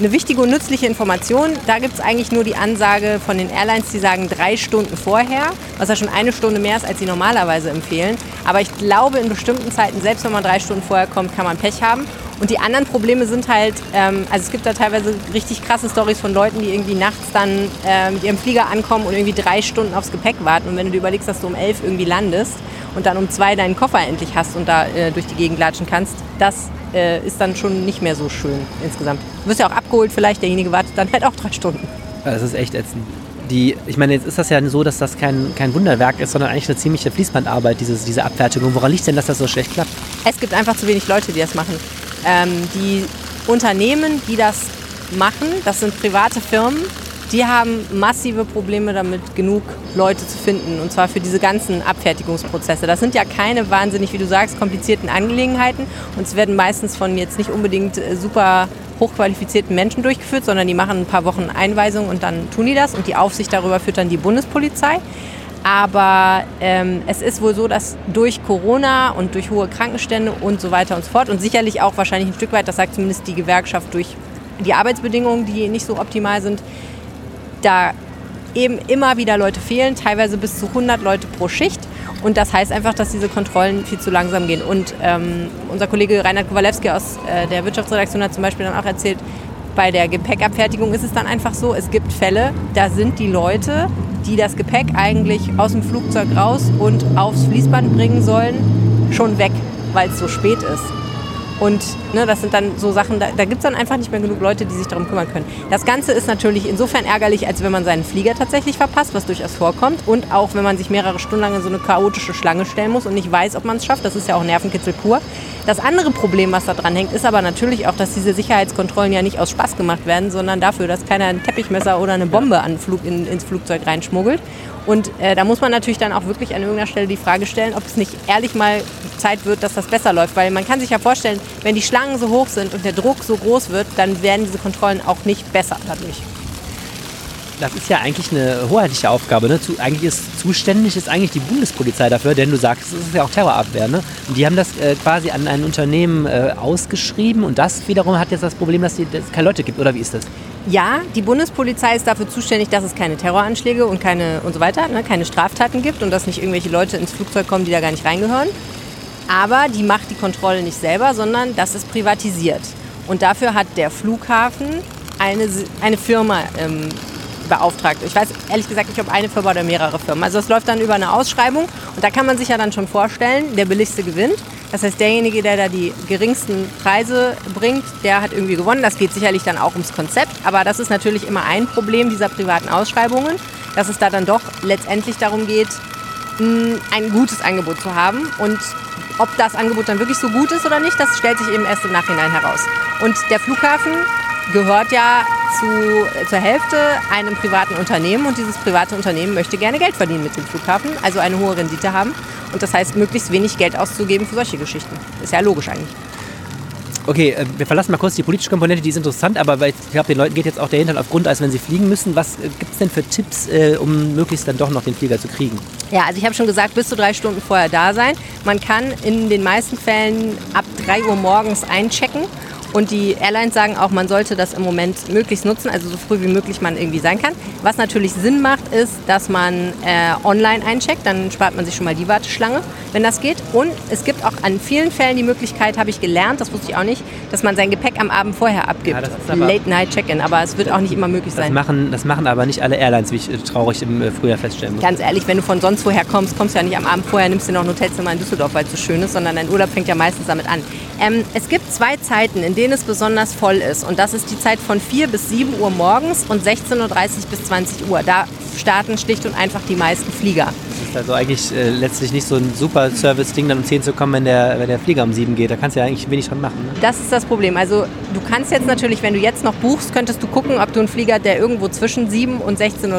eine wichtige und nützliche Information. Da gibt es eigentlich nur die Ansage von den Airlines, die sagen drei Stunden vorher, was ja schon eine Stunde mehr ist, als sie normalerweise empfehlen. Aber ich glaube, in bestimmten Zeiten, selbst wenn man drei Stunden vorher kommt, kann man Pech haben. Und die anderen Probleme sind halt, ähm, also es gibt da teilweise richtig krasse Stories von Leuten, die irgendwie nachts dann äh, mit ihrem Flieger ankommen und irgendwie drei Stunden aufs Gepäck warten. Und wenn du dir überlegst, dass du um elf irgendwie landest und dann um zwei deinen Koffer endlich hast und da äh, durch die Gegend latschen kannst, das äh, ist dann schon nicht mehr so schön insgesamt. Du wirst ja auch abgeholt vielleicht, derjenige wartet dann halt auch drei Stunden. Das ist echt ätzend. Die, ich meine, jetzt ist das ja so, dass das kein, kein Wunderwerk ist, sondern eigentlich eine ziemliche Fließbandarbeit, dieses, diese Abfertigung. Woran liegt denn, dass das so schlecht klappt? Es gibt einfach zu wenig Leute, die das machen. Ähm, die Unternehmen, die das machen, das sind private Firmen, die haben massive Probleme damit, genug Leute zu finden. Und zwar für diese ganzen Abfertigungsprozesse. Das sind ja keine wahnsinnig, wie du sagst, komplizierten Angelegenheiten. Und es werden meistens von jetzt nicht unbedingt äh, super hochqualifizierten Menschen durchgeführt, sondern die machen ein paar Wochen Einweisung und dann tun die das. Und die Aufsicht darüber führt dann die Bundespolizei. Aber ähm, es ist wohl so, dass durch Corona und durch hohe Krankenstände und so weiter und so fort und sicherlich auch wahrscheinlich ein Stück weit, das sagt zumindest die Gewerkschaft, durch die Arbeitsbedingungen, die nicht so optimal sind, da eben immer wieder Leute fehlen, teilweise bis zu 100 Leute pro Schicht. Und das heißt einfach, dass diese Kontrollen viel zu langsam gehen. Und ähm, unser Kollege Reinhard Kowalewski aus äh, der Wirtschaftsredaktion hat zum Beispiel dann auch erzählt, bei der Gepäckabfertigung ist es dann einfach so, es gibt Fälle, da sind die Leute, die das Gepäck eigentlich aus dem Flugzeug raus und aufs Fließband bringen sollen, schon weg, weil es so spät ist. Und ne, das sind dann so Sachen, da, da gibt es dann einfach nicht mehr genug Leute, die sich darum kümmern können. Das Ganze ist natürlich insofern ärgerlich, als wenn man seinen Flieger tatsächlich verpasst, was durchaus vorkommt. Und auch wenn man sich mehrere Stunden lang in so eine chaotische Schlange stellen muss und nicht weiß, ob man es schafft. Das ist ja auch Nervenkitzel pur. Das andere Problem, was da dran hängt, ist aber natürlich auch, dass diese Sicherheitskontrollen ja nicht aus Spaß gemacht werden, sondern dafür, dass keiner ein Teppichmesser oder eine Bombe an Flug, in, ins Flugzeug reinschmuggelt. Und äh, da muss man natürlich dann auch wirklich an irgendeiner Stelle die Frage stellen, ob es nicht ehrlich mal Zeit wird, dass das besser läuft. Weil man kann sich ja vorstellen, wenn die Schlangen so hoch sind und der Druck so groß wird, dann werden diese Kontrollen auch nicht besser dadurch. Das ist ja eigentlich eine hoheitliche Aufgabe. Ne? Zu, eigentlich ist zuständig ist eigentlich die Bundespolizei dafür, denn du sagst, es ist ja auch Terrorabwehr. Ne? Und die haben das äh, quasi an ein Unternehmen äh, ausgeschrieben und das wiederum hat jetzt das Problem, dass, es keine Leute gibt. Oder wie ist das? Ja, die Bundespolizei ist dafür zuständig, dass es keine Terroranschläge und keine und so weiter, ne, keine Straftaten gibt und dass nicht irgendwelche Leute ins Flugzeug kommen, die da gar nicht reingehören. Aber die macht die Kontrolle nicht selber, sondern das ist privatisiert. Und dafür hat der Flughafen eine, eine Firma ähm, beauftragt. Ich weiß ehrlich gesagt nicht, ob eine Firma oder mehrere Firmen. Also es läuft dann über eine Ausschreibung und da kann man sich ja dann schon vorstellen, der billigste gewinnt. Das heißt, derjenige, der da die geringsten Preise bringt, der hat irgendwie gewonnen. Das geht sicherlich dann auch ums Konzept. Aber das ist natürlich immer ein Problem dieser privaten Ausschreibungen, dass es da dann doch letztendlich darum geht, ein gutes Angebot zu haben. Und ob das Angebot dann wirklich so gut ist oder nicht, das stellt sich eben erst im Nachhinein heraus. Und der Flughafen gehört ja zu, zur Hälfte einem privaten Unternehmen und dieses private Unternehmen möchte gerne Geld verdienen mit dem Flughafen, also eine hohe Rendite haben. Und das heißt, möglichst wenig Geld auszugeben für solche Geschichten. Ist ja logisch eigentlich. Okay, äh, wir verlassen mal kurz die politische Komponente, die ist interessant, aber ich glaube, den Leuten geht jetzt auch der Hintern auf Grund, als wenn sie fliegen müssen. Was äh, gibt es denn für Tipps, äh, um möglichst dann doch noch den Flieger zu kriegen? Ja, also ich habe schon gesagt, bis zu drei Stunden vorher da sein. Man kann in den meisten Fällen ab 3 Uhr morgens einchecken und die Airlines sagen auch, man sollte das im Moment möglichst nutzen, also so früh wie möglich man irgendwie sein kann. Was natürlich Sinn macht, ist, dass man äh, online eincheckt, dann spart man sich schon mal die Warteschlange, wenn das geht. Und es gibt auch an vielen Fällen die Möglichkeit, habe ich gelernt, das wusste ich auch nicht, dass man sein Gepäck am Abend vorher abgibt. Ja, Late-Night-Check-In, aber es wird auch nicht immer möglich das sein. Machen, das machen aber nicht alle Airlines, wie ich äh, traurig im äh, Frühjahr feststellen muss. Ganz ehrlich, wenn du von sonst woher kommst, kommst du ja nicht am Abend vorher, nimmst dir noch ein Hotelzimmer in Düsseldorf, weil es so schön ist, sondern dein Urlaub fängt ja meistens damit an. Ähm, es gibt zwei Zeiten, in denen es besonders voll ist. Und das ist die Zeit von 4 bis 7 Uhr morgens und 16.30 Uhr bis 20 Uhr. Da starten schlicht und einfach die meisten Flieger. Das ist also eigentlich äh, letztlich nicht so ein super Service-Ding, dann um 10 zu kommen, wenn der, wenn der Flieger um 7 geht. Da kannst du ja eigentlich wenig dran machen. Ne? Das ist das Problem. Also du kannst jetzt natürlich, wenn du jetzt noch buchst, könntest du gucken, ob du einen Flieger, der irgendwo zwischen 7 und 16.30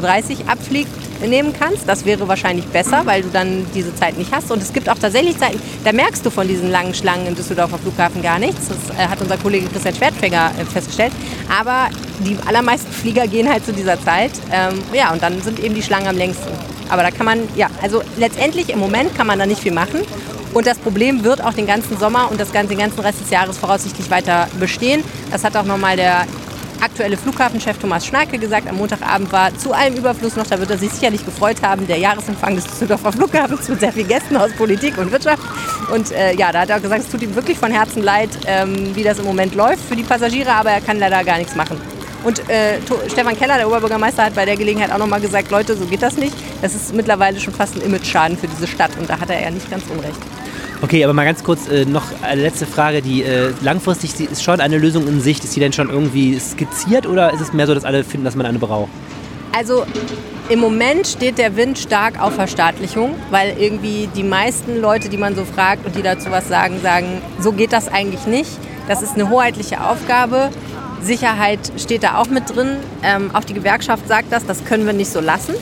Uhr abfliegt, nehmen kannst. Das wäre wahrscheinlich besser, weil du dann diese Zeit nicht hast. Und es gibt auch tatsächlich Zeiten, da merkst du von diesen langen Schlangen im Düsseldorfer Flughafen gar nichts. Das äh, hat unser Kollege Christian Schwertfänger äh, festgestellt. Aber die allermeisten Flieger gehen halt zu dieser Zeit. Ähm, ja, und dann sind eben die Schlangen am längsten. Aber da kann man, ja, also letztendlich im Moment kann man da nicht viel machen. Und das Problem wird auch den ganzen Sommer und das ganze, den ganzen Rest des Jahres voraussichtlich weiter bestehen. Das hat auch nochmal der aktuelle Flughafenchef Thomas Schnarke gesagt, am Montagabend war zu allem Überfluss noch, da wird er sich sicherlich gefreut haben, der Jahresempfang des Düsseldorfer Flughafens mit sehr vielen Gästen aus Politik und Wirtschaft. Und äh, ja, da hat er gesagt, es tut ihm wirklich von Herzen leid, ähm, wie das im Moment läuft für die Passagiere, aber er kann leider gar nichts machen. Und äh, Stefan Keller, der Oberbürgermeister, hat bei der Gelegenheit auch nochmal gesagt, Leute, so geht das nicht. Das ist mittlerweile schon fast ein Image-Schaden für diese Stadt und da hat er ja nicht ganz unrecht. Okay, aber mal ganz kurz äh, noch eine letzte Frage. Die äh, langfristig ist schon eine Lösung in Sicht. Ist die denn schon irgendwie skizziert oder ist es mehr so, dass alle finden, dass man eine braucht? Also im Moment steht der Wind stark auf Verstaatlichung, weil irgendwie die meisten Leute, die man so fragt und die dazu was sagen, sagen, so geht das eigentlich nicht. Das ist eine hoheitliche Aufgabe. Sicherheit steht da auch mit drin. Ähm, auch die Gewerkschaft sagt das, das können wir nicht so lassen.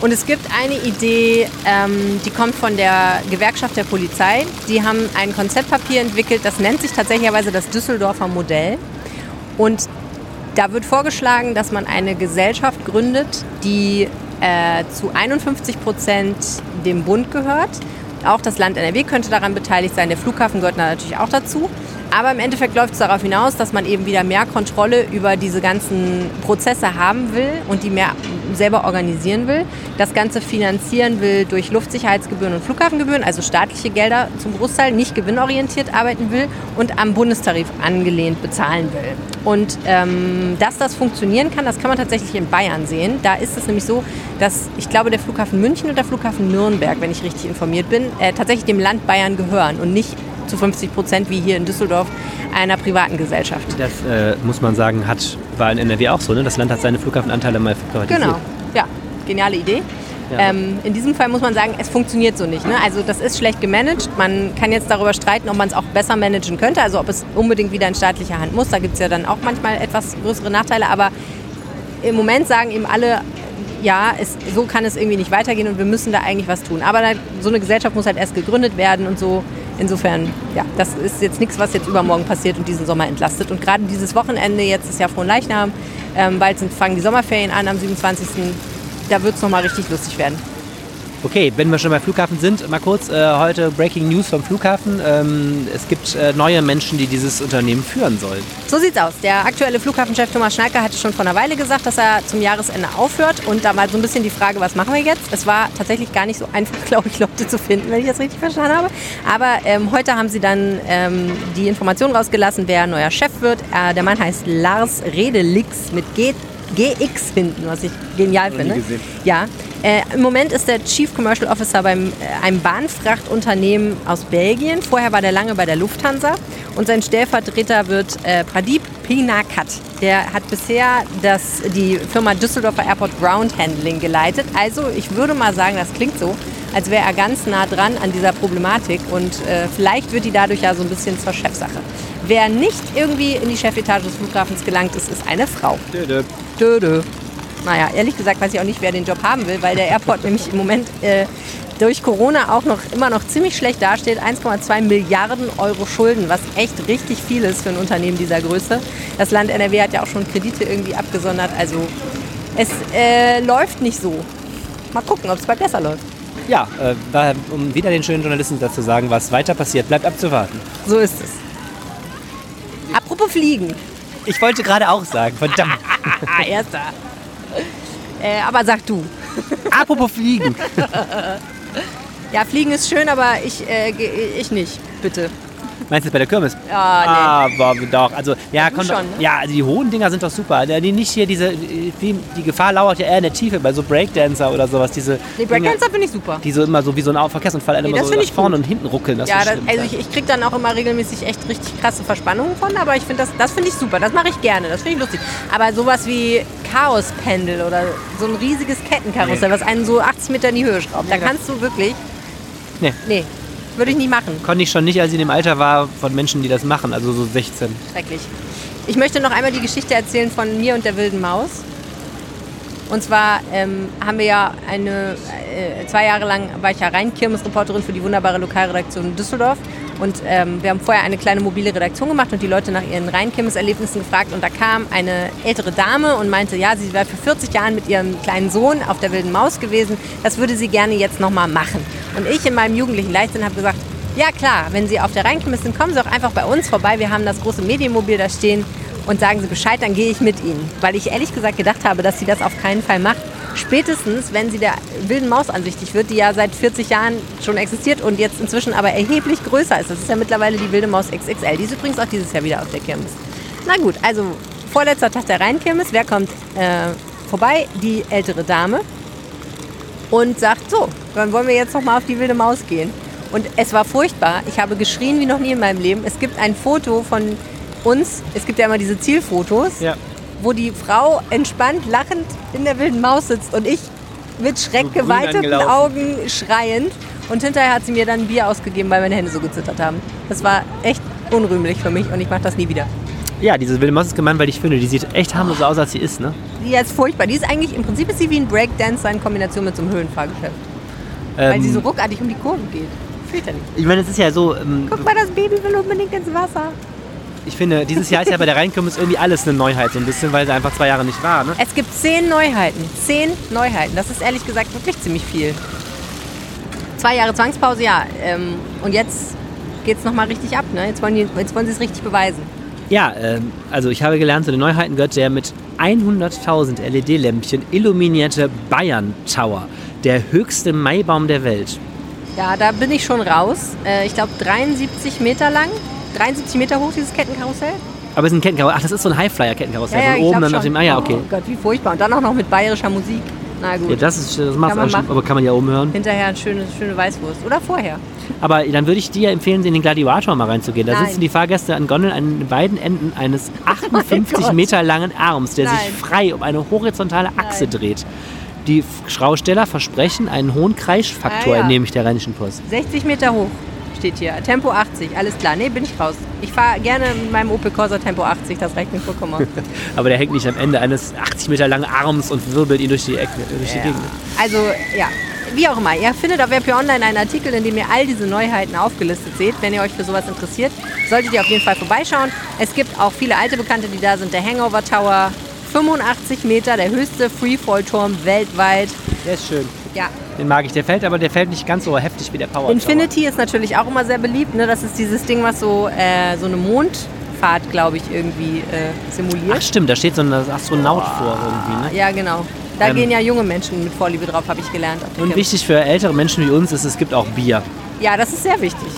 Und es gibt eine Idee, ähm, die kommt von der Gewerkschaft der Polizei. Die haben ein Konzeptpapier entwickelt, das nennt sich tatsächlicherweise das Düsseldorfer Modell. Und da wird vorgeschlagen, dass man eine Gesellschaft gründet, die äh, zu 51 Prozent dem Bund gehört. Auch das Land NRW könnte daran beteiligt sein. Der Flughafen gehört natürlich auch dazu. Aber im Endeffekt läuft es darauf hinaus, dass man eben wieder mehr Kontrolle über diese ganzen Prozesse haben will und die mehr selber organisieren will. Das Ganze finanzieren will durch Luftsicherheitsgebühren und Flughafengebühren, also staatliche Gelder zum Großteil, nicht gewinnorientiert arbeiten will und am Bundestarif angelehnt bezahlen will. Und ähm, dass das funktionieren kann, das kann man tatsächlich in Bayern sehen. Da ist es nämlich so, dass ich glaube, der Flughafen München und der Flughafen Nürnberg, wenn ich richtig informiert bin, äh, tatsächlich dem Land Bayern gehören und nicht zu 50 Prozent wie hier in Düsseldorf einer privaten Gesellschaft. Das äh, muss man sagen, hat war in NRW auch so. Ne? Das Land hat seine Flughafenanteile mal privatisiert. Genau, ja, geniale Idee. Ja. Ähm, in diesem Fall muss man sagen, es funktioniert so nicht. Ne? Also das ist schlecht gemanagt. Man kann jetzt darüber streiten, ob man es auch besser managen könnte, also ob es unbedingt wieder in staatlicher Hand muss. Da gibt es ja dann auch manchmal etwas größere Nachteile. Aber im Moment sagen eben alle, ja, es, so kann es irgendwie nicht weitergehen und wir müssen da eigentlich was tun. Aber so eine Gesellschaft muss halt erst gegründet werden und so. Insofern, ja, das ist jetzt nichts, was jetzt übermorgen passiert und diesen Sommer entlastet. Und gerade dieses Wochenende, jetzt ist ja Frohenleichnam, ähm, bald sind, fangen die Sommerferien an am 27. Da wird es nochmal richtig lustig werden. Okay, wenn wir schon bei Flughafen sind, mal kurz äh, heute Breaking News vom Flughafen. Ähm, es gibt äh, neue Menschen, die dieses Unternehmen führen sollen. So sieht's aus. Der aktuelle Flughafenchef Thomas Schneiker hatte schon vor einer Weile gesagt, dass er zum Jahresende aufhört. Und da war so ein bisschen die Frage, was machen wir jetzt? Es war tatsächlich gar nicht so einfach, glaube ich, Leute zu finden, wenn ich das richtig verstanden habe. Aber ähm, heute haben sie dann ähm, die Information rausgelassen, wer neuer Chef wird. Äh, der Mann heißt Lars Redelix mit G GX hinten, was ich genial finde. Ja, äh, Im Moment ist der Chief Commercial Officer beim äh, einem Bahnfrachtunternehmen aus Belgien. Vorher war der lange bei der Lufthansa und sein Stellvertreter wird äh, Pradip Pinakat. Der hat bisher das, die Firma Düsseldorfer Airport Ground Handling geleitet. Also ich würde mal sagen, das klingt so, als wäre er ganz nah dran an dieser Problematik und äh, vielleicht wird die dadurch ja so ein bisschen zur Chefsache. Wer nicht irgendwie in die Chefetage des Flughafens gelangt ist, ist eine Frau. Dö, dö. Dö, naja, ehrlich gesagt weiß ich auch nicht, wer den Job haben will, weil der Airport nämlich im Moment äh, durch Corona auch noch immer noch ziemlich schlecht dasteht. 1,2 Milliarden Euro Schulden, was echt richtig viel ist für ein Unternehmen dieser Größe. Das Land NRW hat ja auch schon Kredite irgendwie abgesondert. Also es äh, läuft nicht so. Mal gucken, ob es bald besser läuft. Ja, äh, um wieder den schönen Journalisten dazu sagen, was weiter passiert, bleibt abzuwarten. So ist es. Fliegen. Ich wollte gerade auch sagen, verdammt. Erster. Äh, aber sag du. Apropos Fliegen. ja, Fliegen ist schön, aber ich, äh, ich nicht, bitte. Meinst du bei der Kirmes? Ja, nee. Aber doch. Also, ja, schon, ne? ja, also die hohen Dinger sind doch super. Die nicht hier diese, die Gefahr lauert ja eher in der Tiefe bei so Breakdancer oder sowas. Diese die Breakdancer finde ich super. Die so immer so wie so ein Verkehrsunfall nee, immer so vorne und hinten ruckeln. Das ja, das, also ich, ich kriege dann auch immer regelmäßig echt richtig krasse Verspannungen von, aber ich finde das, das finde ich super. Das mache ich gerne. Das finde ich lustig. Aber sowas wie Chaospendel oder so ein riesiges Kettenkarussell, nee. was einen so 80 Meter in die Höhe schraubt, da kannst du wirklich. Nee. Nee, würde ich nie machen. Konnte ich schon nicht, als ich in dem Alter war, von Menschen, die das machen, also so 16. Schrecklich. Ich möchte noch einmal die Geschichte erzählen von mir und der wilden Maus. Und zwar ähm, haben wir ja eine, äh, zwei Jahre lang war ich ja Rhein-Kirmes-Reporterin für die wunderbare Lokalredaktion Düsseldorf. Und ähm, wir haben vorher eine kleine mobile Redaktion gemacht und die Leute nach ihren Rhein-Kirmes-Erlebnissen gefragt. Und da kam eine ältere Dame und meinte, ja, sie wäre für 40 Jahre mit ihrem kleinen Sohn auf der wilden Maus gewesen. Das würde sie gerne jetzt nochmal machen. Und ich in meinem jugendlichen Leichtsinn habe gesagt, ja klar, wenn Sie auf der Rheinkirmes sind, kommen Sie auch einfach bei uns vorbei. Wir haben das große Medienmobil da stehen und sagen Sie Bescheid, dann gehe ich mit Ihnen. Weil ich ehrlich gesagt gedacht habe, dass sie das auf keinen Fall macht. Spätestens, wenn sie der wilden Maus ansichtig wird, die ja seit 40 Jahren schon existiert und jetzt inzwischen aber erheblich größer ist. Das ist ja mittlerweile die wilde Maus XXL. Die ist übrigens auch dieses Jahr wieder auf der Kirmes. Na gut, also vorletzter Tag der Rheinkirmes. Wer kommt äh, vorbei? Die ältere Dame. Und sagt, so, dann wollen wir jetzt noch mal auf die wilde Maus gehen. Und es war furchtbar. Ich habe geschrien wie noch nie in meinem Leben. Es gibt ein Foto von uns. Es gibt ja immer diese Zielfotos. Ja. wo die Frau entspannt lachend in der wilden Maus sitzt und ich mit schreckgeweiteten angelaufen. Augen schreiend. Und hinterher hat sie mir dann ein Bier ausgegeben, weil meine Hände so gezittert haben. Das war echt unrühmlich für mich und ich mache das nie wieder. Ja, diese wilde Maus ist gemein, weil ich finde, die sieht echt harmlos aus, als sie ist, ne? Die ist furchtbar. Die ist eigentlich, im Prinzip ist sie wie ein Breakdancer in Kombination mit so einem Höhenfahrgeschäft. weil sie so Ähm, ruckartig um die Kurve geht. Fürchterlich. ich meine, es ist ja so, ähm, Guck mal, das Baby will unbedingt ins Wasser. Ich finde, dieses Jahr ist ja bei der Rheinkirmes irgendwie alles eine Neuheit, so ein bisschen, weil sie einfach zwei Jahre nicht war, ne? Es gibt zehn Neuheiten. Zehn Neuheiten. Das ist ehrlich gesagt wirklich ziemlich viel. Zwei Jahre Zwangspause, ja. Ähm, und jetzt geht es nochmal richtig ab. Ne? Jetzt wollen, die, jetzt wollen sie es richtig beweisen. Ja, ähm, also ich habe gelernt, zu den Neuheiten gehört der mit 100.000 LED-Lämpchen illuminierte Bayern Tower. Der höchste Maibaum der Welt. Ja, da bin ich schon raus. Äh, ich glaube 73 Meter lang. 73 Meter hoch, dieses Kettenkarussell. Aber es ist ein Kettenkarussell. Ach, das ist so ein Highflyer-Kettenkarussell. Ja, ja, Von oben dann auf dem. Ah ja, okay. Oh Gott, wie furchtbar. Und dann auch noch mit bayerischer Musik. Na gut. Ja, das ist das man auch schon, aber kann man ja oben hören. Hinterher eine schöne, schöne Weißwurst. Oder vorher. Aber dann würde ich dir empfehlen, in den Gladiator mal reinzugehen. Da Nein. sitzen die Fahrgäste an Gondeln an beiden Enden eines Oh 58 Gott. Meter langen Arms, der sich Nein. frei um eine horizontale Achse Nein. dreht. Die Schausteller versprechen einen hohen Kreischfaktor, Ah, ja. entnehme ich der Rheinischen Post. 60 Meter hoch steht hier. Tempo 80. Alles klar. Nee, bin ich raus. Ich fahre gerne mit meinem Opel Corsa Tempo 80. Das reicht mir vollkommen aus. Aber der hängt nicht am Ende eines 80 Meter langen Arms und wirbelt ihn durch die Ecke, durch die Ja. Gegend. Also, ja. Wie auch immer, ihr findet auf RP Online einen Artikel, in dem ihr all diese Neuheiten aufgelistet seht. Wenn ihr euch für sowas interessiert, solltet ihr auf jeden Fall vorbeischauen. Es gibt auch viele alte Bekannte, die da sind. Der Hangover Tower, 85 Meter, der höchste Freefall-Turm weltweit. Der ist schön. Ja, Den mag ich. Der fällt aber der fällt nicht ganz so heftig wie der Power Tower. Infinity ist natürlich auch immer sehr beliebt. Ne? Das ist dieses Ding, was so, äh, so eine Mondfahrt, glaube ich, irgendwie äh, simuliert. Ach stimmt, da steht so ein Astronaut vor irgendwie. Ne? Ja, genau. Da Ähm, gehen ja junge Menschen mit Vorliebe drauf, habe ich gelernt. Und Kirmes. wichtig für ältere Menschen wie uns ist, es gibt auch Bier. Ja, das ist sehr wichtig.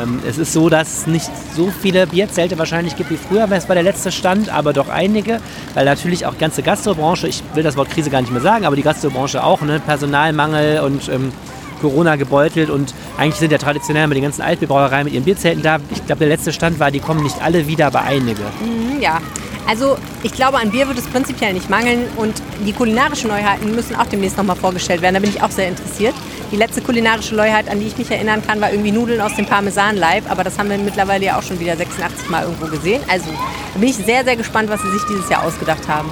Ähm, es ist so, dass es nicht so viele Bierzelte wahrscheinlich gibt wie früher, weil es war der letzte Stand, aber doch einige, weil natürlich auch ganze Gastrobranche, ich will das Wort Krise gar nicht mehr sagen, aber die Gastrobranche auch, ne? Personalmangel und ähm, Corona gebeutelt und eigentlich sind ja traditionell immer die ganzen Altbierbrauereien mit ihren Bierzelten da. Ich glaube, der letzte Stand war, die kommen nicht alle wieder, aber einige. Mhm, ja. Also ich glaube, an Bier wird es prinzipiell nicht mangeln und die kulinarischen Neuheiten müssen auch demnächst nochmal vorgestellt werden. Da bin ich auch sehr interessiert. Die letzte kulinarische Neuheit, an die ich mich erinnern kann, war irgendwie Nudeln aus dem Parmesan-Leib, aber das haben wir mittlerweile ja auch schon wieder 86 Mal irgendwo gesehen. Also da bin ich sehr, sehr gespannt, was sie sich dieses Jahr ausgedacht haben.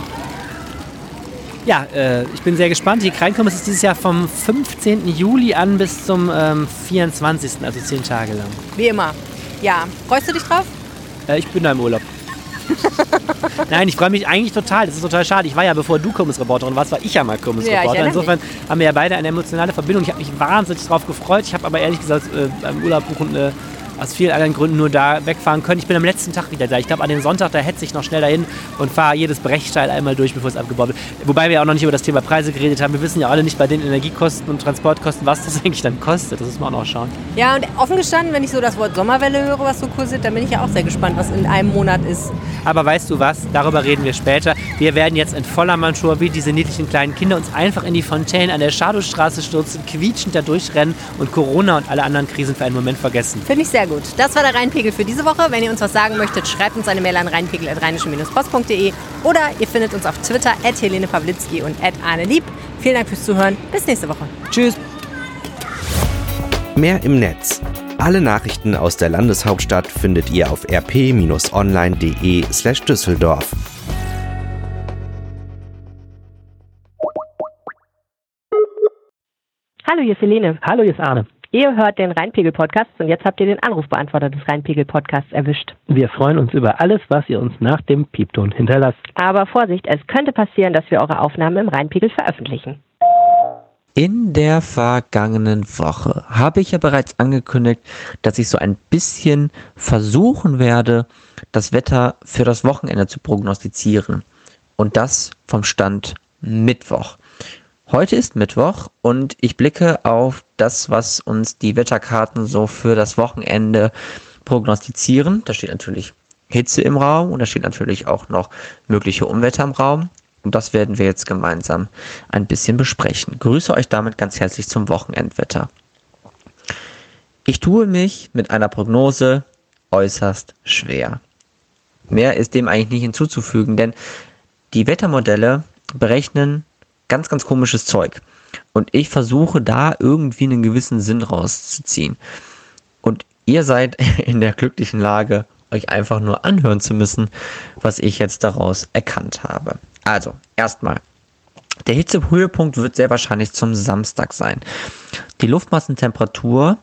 Ja, äh, ich bin sehr gespannt. Die Kreinkirmes ist dieses Jahr vom 15. Juli an bis zum ähm, 24., also zehn Tage lang. Wie immer. Ja, freust du dich drauf? Äh, ich bin da im Urlaub. Nein, ich freue mich eigentlich total. Das ist total schade. Ich war ja, bevor du Kirmesreporterin warst, war ich ja mal Ja, Kirmesreporter. erinnere Insofern haben wir ja beide eine emotionale Verbindung. Ich habe mich wahnsinnig darauf gefreut. Ich habe aber ehrlich gesagt äh, beim Urlaub buchen äh, aus vielen anderen Gründen nur da wegfahren können. Ich bin am letzten Tag wieder da. Ich glaube, an dem Sonntag, da hetze ich noch schnell dahin und fahre jedes Brechsteil einmal durch, bevor es abgebaut wird. Wobei wir auch noch nicht über das Thema Preise geredet haben. Wir wissen ja alle nicht bei den Energiekosten und Transportkosten, was das eigentlich dann kostet. Das muss man auch noch schauen. Ja, und offen gestanden, wenn ich so das Wort Sommerwelle höre, was so kursiert, dann bin ich ja auch sehr gespannt, was in einem Monat ist. Aber weißt du was? Darüber reden wir später. Wir werden jetzt in voller Manschur wie diese niedlichen kleinen Kinder uns einfach in die Fontänen an der Schadowstraße stürzen, quietschend da durchrennen und Corona und alle anderen Krisen für einen Moment vergessen. Finde ich sehr gut. Das war der Rheinpegel für diese Woche. Wenn ihr uns was sagen möchtet, schreibt uns eine Mail an rheinpegel.rheinische-post.de oder ihr findet uns auf Twitter at Helene Pawlitzki und at Arne Lieb. Vielen Dank fürs Zuhören. Bis nächste Woche. Tschüss. Mehr im Netz. Alle Nachrichten aus der Landeshauptstadt findet ihr auf rp-online.de slash Düsseldorf. Hallo, hier ist Helene. Hallo, hier ist Arne. Ihr hört den Rheinpegel-Podcast und jetzt habt ihr den Anrufbeantworter des Rheinpegel-Podcasts erwischt. Wir freuen uns über alles, was ihr uns nach dem Piepton hinterlasst. Aber Vorsicht, es könnte passieren, dass wir eure Aufnahmen im Rheinpegel veröffentlichen. In der vergangenen Woche habe ich ja bereits angekündigt, dass ich so ein bisschen versuchen werde, das Wetter für das Wochenende zu prognostizieren. Und das vom Stand Mittwoch. Heute ist Mittwoch und ich blicke auf das, was uns die Wetterkarten so für das Wochenende prognostizieren. Da steht natürlich Hitze im Raum und da steht natürlich auch noch mögliche Unwetter im Raum. Und das werden wir jetzt gemeinsam ein bisschen besprechen. Grüße euch damit ganz herzlich zum Wochenendwetter. Ich tue mich mit einer Prognose äußerst schwer. Mehr ist dem eigentlich nicht hinzuzufügen, denn die Wettermodelle berechnen ganz, ganz komisches Zeug. Und ich versuche da irgendwie einen gewissen Sinn rauszuziehen. Und ihr seid in der glücklichen Lage, euch einfach nur anhören zu müssen, was ich jetzt daraus erkannt habe. Also, erstmal. Der Hitzehöhepunkt wird sehr wahrscheinlich zum Samstag sein. Die Luftmassentemperatur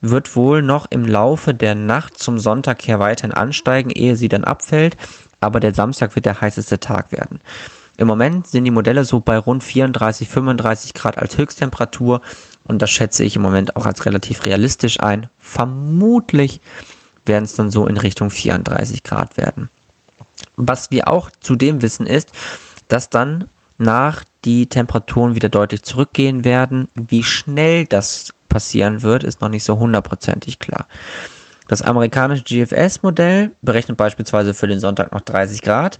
wird wohl noch im Laufe der Nacht zum Sonntag her weiterhin ansteigen, ehe sie dann abfällt, aber der Samstag wird der heißeste Tag werden. Im Moment sind die Modelle so bei rund 34, 35 Grad als Höchsttemperatur und das schätze ich im Moment auch als relativ realistisch ein. Vermutlich werden es dann so in Richtung 34 Grad werden. Was wir auch zudem wissen ist, dass dann nach die Temperaturen wieder deutlich zurückgehen werden. Wie schnell das passieren wird, ist noch nicht so hundertprozentig klar. Das amerikanische GFS-Modell berechnet beispielsweise für den Sonntag noch 30 Grad.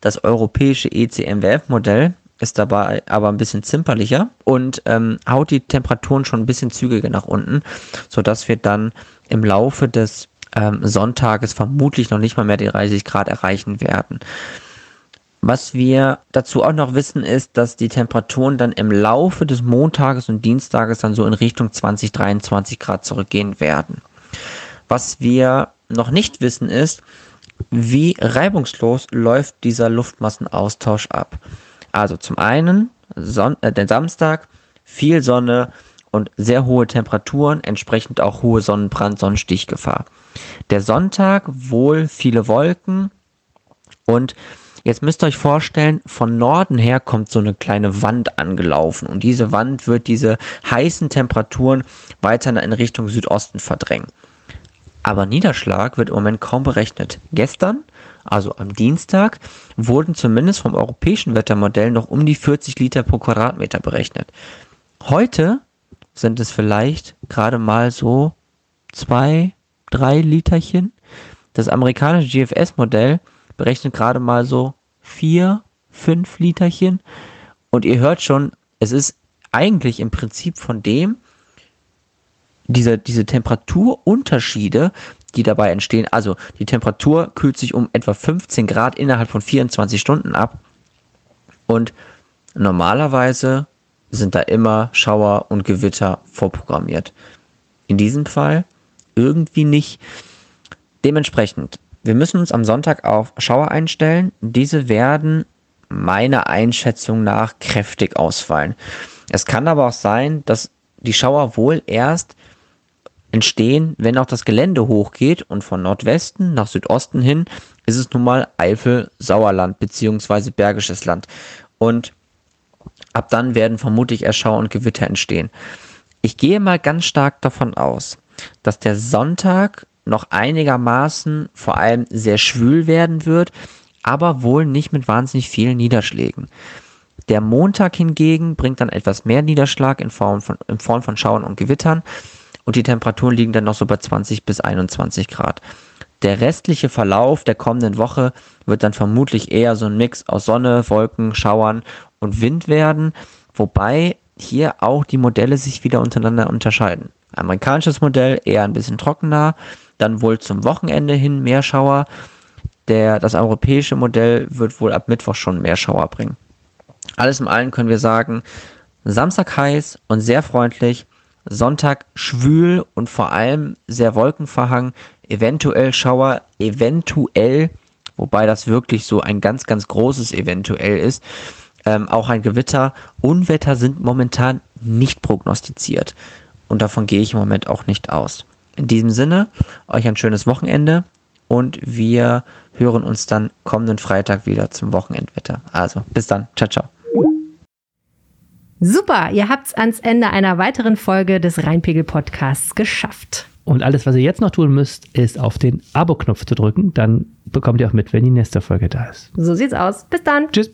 Das europäische ECMWF-Modell ist dabei aber ein bisschen zimperlicher und ähm, haut die Temperaturen schon ein bisschen zügiger nach unten, sodass wir dann im Laufe des ähm, Sonntages vermutlich noch nicht mal mehr die 30 Grad erreichen werden. Was wir dazu auch noch wissen, ist, dass die Temperaturen dann im Laufe des Montages und Dienstages dann so in Richtung 20, 23 Grad zurückgehen werden. Was wir noch nicht wissen ist, wie reibungslos läuft dieser Luftmassenaustausch ab. Also zum einen Son äh, den Samstag, viel Sonne und sehr hohe Temperaturen, entsprechend auch hohe Sonnenbrand, Sonnenstichgefahr. Der Sonntag wohl viele Wolken und Jetzt müsst ihr euch vorstellen, von Norden her kommt so eine kleine Wand angelaufen und diese Wand wird diese heißen Temperaturen weiter in Richtung Südosten verdrängen. Aber Niederschlag wird im Moment kaum berechnet. Gestern, also am Dienstag, wurden zumindest vom europäischen Wettermodell noch um die 40 Liter pro Quadratmeter berechnet. Heute sind es vielleicht gerade mal so zwei, drei Literchen. Das amerikanische GFS-Modell berechnet gerade mal so vier, fünf Literchen. Und ihr hört schon, es ist eigentlich im Prinzip von dem, diese, diese Temperaturunterschiede, die dabei entstehen, also die Temperatur kühlt sich um etwa 15 Grad innerhalb von 24 Stunden ab. Und normalerweise sind da immer Schauer und Gewitter vorprogrammiert. In diesem Fall irgendwie nicht. Dementsprechend wir müssen uns am Sonntag auf Schauer einstellen. Diese werden meiner Einschätzung nach kräftig ausfallen. Es kann aber auch sein, dass die Schauer wohl erst entstehen, wenn auch das Gelände hochgeht und von Nordwesten nach Südosten hin ist es nun mal Eifel-Sauerland beziehungsweise Bergisches Land. Und ab dann werden vermutlich erst Schauer und Gewitter entstehen. Ich gehe mal ganz stark davon aus, dass der Sonntag noch einigermaßen vor allem sehr schwül werden wird, aber wohl nicht mit wahnsinnig vielen Niederschlägen. Der Montag hingegen bringt dann etwas mehr Niederschlag in Form von, in Form von Schauern und Gewittern und die Temperaturen liegen dann noch so bei 20 bis 21 Grad. Der restliche Verlauf der kommenden Woche wird dann vermutlich eher so ein Mix aus Sonne, Wolken, Schauern und Wind werden, wobei hier auch die Modelle sich wieder untereinander unterscheiden. Amerikanisches Modell eher ein bisschen trockener, dann wohl zum Wochenende hin mehr Schauer. Der, das europäische Modell wird wohl ab Mittwoch schon mehr Schauer bringen. Alles in allem können wir sagen, Samstag heiß und sehr freundlich, Sonntag schwül und vor allem sehr wolkenverhangen, eventuell Schauer, eventuell, wobei das wirklich so ein ganz, ganz großes eventuell ist, ähm, auch ein Gewitter. Unwetter sind momentan nicht prognostiziert und davon gehe ich im Moment auch nicht aus. In diesem Sinne, euch ein schönes Wochenende und wir hören uns dann kommenden Freitag wieder zum Wochenendwetter. Also, bis dann. Ciao, ciao. Super, ihr habt's ans Ende einer weiteren Folge des Rheinpegel-Podcasts geschafft. Und alles, was ihr jetzt noch tun müsst, ist auf den Abo-Knopf zu drücken. Dann bekommt ihr auch mit, wenn die nächste Folge da ist. So sieht's aus. Bis dann. Tschüss.